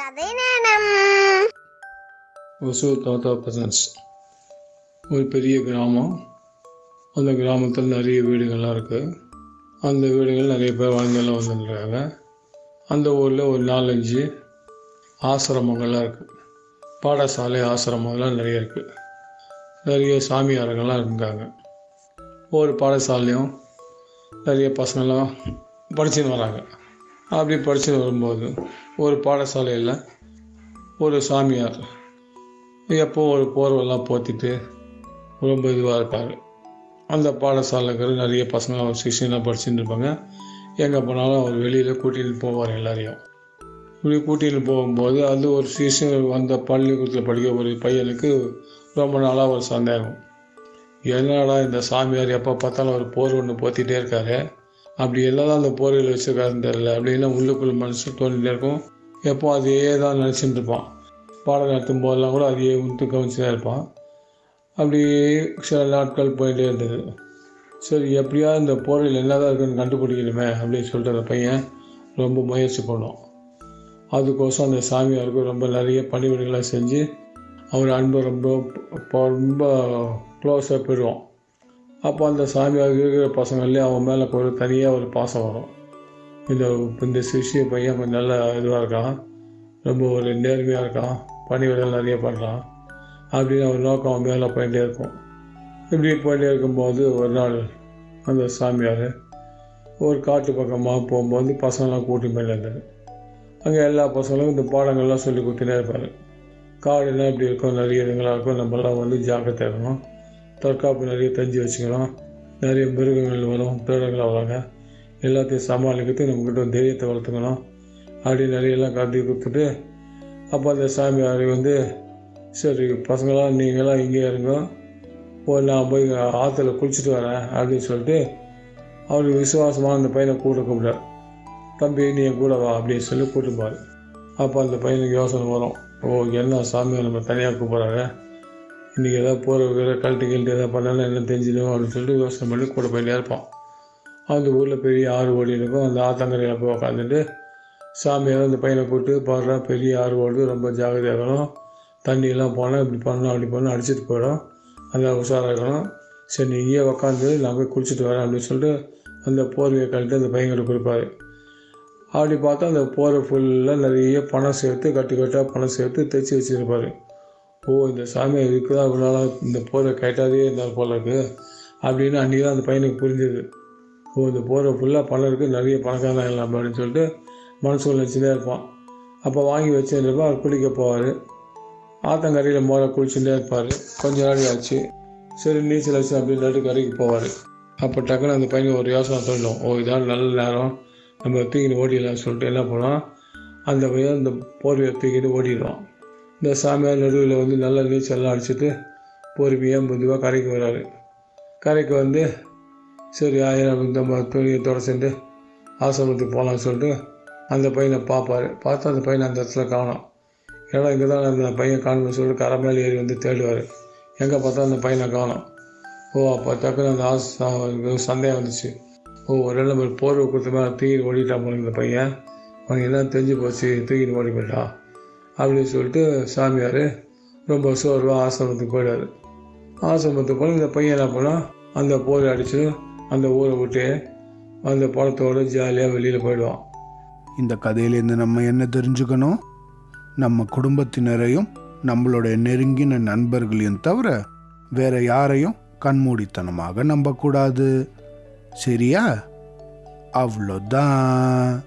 கதை நேரம். ஒசூர் தாத்தா பிரசன்ஸ் ஒரு பெரிய கிராமம். அந்த கிராமத்தில் நிறைய வீடுகள்லாம் இருக்குது அந்த வீடுகள் நிறைய பேர் வாழ்ந்தெல்லாம் வந்துருக்காங்க அந்த ஊரில் ஒரு நாலஞ்சு ஆசிரமங்கள்லாம் இருக்குது பாடசாலை ஆசிரமங்கள்லாம் நிறைய இருக்குது நிறைய சாமியாரங்கள்லாம் இருந்தாங்க ஒவ்வொரு பாடசாலையும் நிறைய பசங்கள்லாம் படிச்சுன்னு வராங்க. அப்படி படித்து வரும்போது ஒரு பாடசாலையில் ஒரு சாமியார் எப்போ ஒரு போர்வெல்லாம் போத்திட்டு ரொம்ப இதுவாக இருப்பார். அந்த பாடசாலைக்கு நிறைய பசங்க அவர் சிக்ஸ்டீனாக படிச்சுட்டு இருப்பாங்க. எங்கே போனாலும் அவர் வெளியில் கூட்டிகிட்டு போவார் எல்லாரையும். இப்படி கூட்டிகிட்டு போகும்போது அது ஒரு சீசன் வந்த பள்ளிக்கூடத்தில் படிக்க ஒரு பையனுக்கு ரொம்ப நாளாக ஒரு சந்தேகம். என்னடா இந்த சாமியார் எப்போ பார்த்தாலும் ஒரு போர் ஒன்று போத்திட்டே இருக்காரு. அப்படி என்னதான் அந்த போர்வையில் வச்சுருக்காருன்னு தெரியல. அப்படின்னா உள்ளுக்குள்ள மனசு தோண்டிகிட்டே இருக்கும். எப்போ அதையே தான் நினச்சிட்டு இருப்பான். பாடம் நடத்தும் போதெல்லாம் கூட அதையே உத்து கவனிச்சு தான் இருப்பான். அப்படி சில நாட்கள் போயிட்டே இருந்தது. சரி எப்படியா இந்த போரில் என்னதான் இருக்குன்னு கண்டுபிடிக்கணுமே அப்படின்னு சொல்லிட்டு அந்த பையன் ரொம்ப முயற்சி பண்ணோம். அதுக்கோசம் அந்த சாமியாருக்கு ரொம்ப நிறைய பணிவிடைகளை செஞ்சு அவர் அன்பை ரொம்ப ரொம்ப க்ளோஸாக போயிடுவோம் அப்போ அந்த சாமியாக இருக்கிற பசங்கள்லேயே அவன் மேலே ஒரு தனியாக ஒரு பாசம் வரும். இந்த இந்த சிஷிய பையன் கொஞ்சம் நல்ல இதுவாக இருக்கான். ரொம்ப ஒரு நேர்மையாக இருக்கான். பணிவிடல் நிறைய பண்ணுறான் அப்படின்னு ஒரு நோக்கம் அவன் மேலே போயிட்டே இருக்கும். இப்படி போயிட்டே இருக்கும்போது ஒரு நாள் அந்த சாமியார் ஒரு காட்டு பக்கமாக போகும்போது பசங்களாம் கூட்டி மேலே இருந்தது. அங்கே எல்லா பசங்களும் இந்த பாடங்கள்லாம் சொல்லி கொடுத்துட்டே இருப்பார். காடுனா இப்படி இருக்கும் நிறைய இதுங்களாக இருக்கும் நம்மலாம் வந்து ஜாக்கிரதை இருக்கணும். தற்காப்பு நிறைய தெரிஞ்சு வச்சுக்கணும் நிறைய மிருகங்கள் வரும் திருடங்கள் வராங்க. எல்லாத்தையும் சமாளிக்கிறது நம்மக்கிட்ட ஒரு தைரியத்தை வளர்த்துக்கணும். அப்படி நிறைய எல்லாம் கொடுத்துட்டு அப்போ அந்த சாமியார் வந்து சரி பசங்களாம் நீங்களாம் இங்கே இருங்க. ஒரு நான் போய் ஆற்றுல குளிச்சுட்டு வரேன் அப்படின்னு சொல்லிட்டு அவருக்கு விசுவாசமாக அந்த பையனை கூட கூப்பிடார் தம்பி நீ என் கூட வா அப்படின்னு சொல்லி கூப்பிட்டுப்பாரு அப்போ அந்த பையனுக்கு யோசனை வரும். ஓ என்ன சாமியார் நம்ம தனியாக கூப்பிட்றாரு இன்றைக்கி ஏதாவது போகிற கழட்டு கழட்டு கிழட்டு எதாவது பண்ணாலும் என்ன தெரிஞ்சிடும் அப்படின்னு சொல்லிட்டு யோசனை பண்ணி கூட போயிட்டே இருப்போம். அந்த ஊரில் பெரிய ஆறு ஓடி இருக்கும். அந்த ஆத்தங்கரையில் போய் உட்காந்துட்டு சாமியார் அந்த பையனை கூப்பிட்டு பாடுறா பெரிய ஆறு ஓடுது ரொம்ப ஜாகிரதையாக இருக்கணும். தண்ணியெல்லாம் போனால் இப்படி பண்ணணும் அப்படி பண்ணணும் அடிச்சிட்டு போயிடும். அந்த உஷாராக இருக்கணும். சரி நீ இங்கேயே உக்காந்து நான் போய் குளிச்சுட்டு வரேன் அப்படின்னு சொல்லிட்டு அந்த போர்வையை கழட்டி அந்த பையன்கிட்ட கொடுப்பாரு. அப்படி பார்த்தா அந்த போரை ஃபுல்லாக நிறைய பணம் சேர்த்து கட்டு கட்டாக பணம் சேர்த்து தைச்சி வச்சுருப்பாரு. ஓ இந்த சாமியார் இதுக்கு தான் இவ்வளோ நாளாக இந்த போரை கட்டாதே இருந்தால் போல இருக்கு அப்படின்னு அன்றைக்கி தான் அந்த பையனுக்கு புரிஞ்சுது. ஓ இந்த போரை ஃபுல்லாக பணம் இருக்குது நிறைய பணக்காரன் இல்லாமல் அப்படின்னு சொல்லிட்டு மனசுக்குள்ள நினச்சிட்டே இருப்பான். அப்போ வாங்கி வச்சுருப்பா அவர் குளிக்க போவார். ஆத்தங்கரையில் மோர குளிச்சுட்டே இருப்பார். கொஞ்ச நாள் ஆச்சு. சரி நீச்சல் அடிச்சு அப்படின்ட்டு கரைக்கு போவார். அப்போ டக்குன்னு அந்த பையனுக்கு ஒரு யோசனை சொல்லும் ஓ இதான் நல்ல நேரம். நம்ம தூக்கிட்டு ஓடிடலாம்னு சொல்லிட்டு என்ன பண்ணுவான்? அந்த பையன் இந்த போர்வையை தூக்கிட்டு ஓடிடுவான். இந்த சாமியார் நடுவில் வந்து நல்லா நீச்சல்லாம் அடிச்சுட்டு பொறுமையாக மெதுவாக கரைக்கு வர்றாரு கரைக்கு வந்து சரி ஆயிரம் இந்த மாதிரி துணியை தொடச்சிட்டு ஆசிரமத்துக்கு போகலான்னு சொல்லிட்டு அந்த பையனை பார்ப்பாரு. பார்த்து அந்த பையனை அந்த இடத்துல காணும். ஏன்னா இங்கே தான் அந்த பையன் காணும்னு சொல்லிட்டு கரை மேலே ஏறி வந்து தேடுவார். எங்கே பார்த்தா அந்த பையனை காணும். ஓ அப்போ டக்குன்னு அந்த ஆஸ் சந்தேகம் வந்துச்சு. ஓ ஒரு நம்ம போர்வை கொடுத்த மேலே தூக்கி ஓடிட்டான் போல இந்த பையன். அவனுக்கு என்ன தெரிஞ்சு போச்சு தூக்கிட்டு ஓடி போயிட்டான். அப்படின்னு சொல்லிட்டு சாமியார் ரொம்ப சோர்வாக ஆசிரமத்துக்கு போயிடாரு ஆசிரமத்துக்கு போய் இந்த பையன் என்ன பண்ணால் அந்த போரை அடிச்சு அந்த ஊரை விட்டு அந்த பணத்தோட ஜாலியாக வெளியில் போயிடுவான். இந்த கதையிலேருந்து நம்ம என்ன தெரிஞ்சுக்கணும்? நம்ம குடும்பத்தினரையும் நம்மளுடைய நெருங்கின நண்பர்களையும் தவிர வேற யாரையும் கண்மூடித்தனமாக நம்பக்கூடாது. சரியா? அவ்வளோதான்.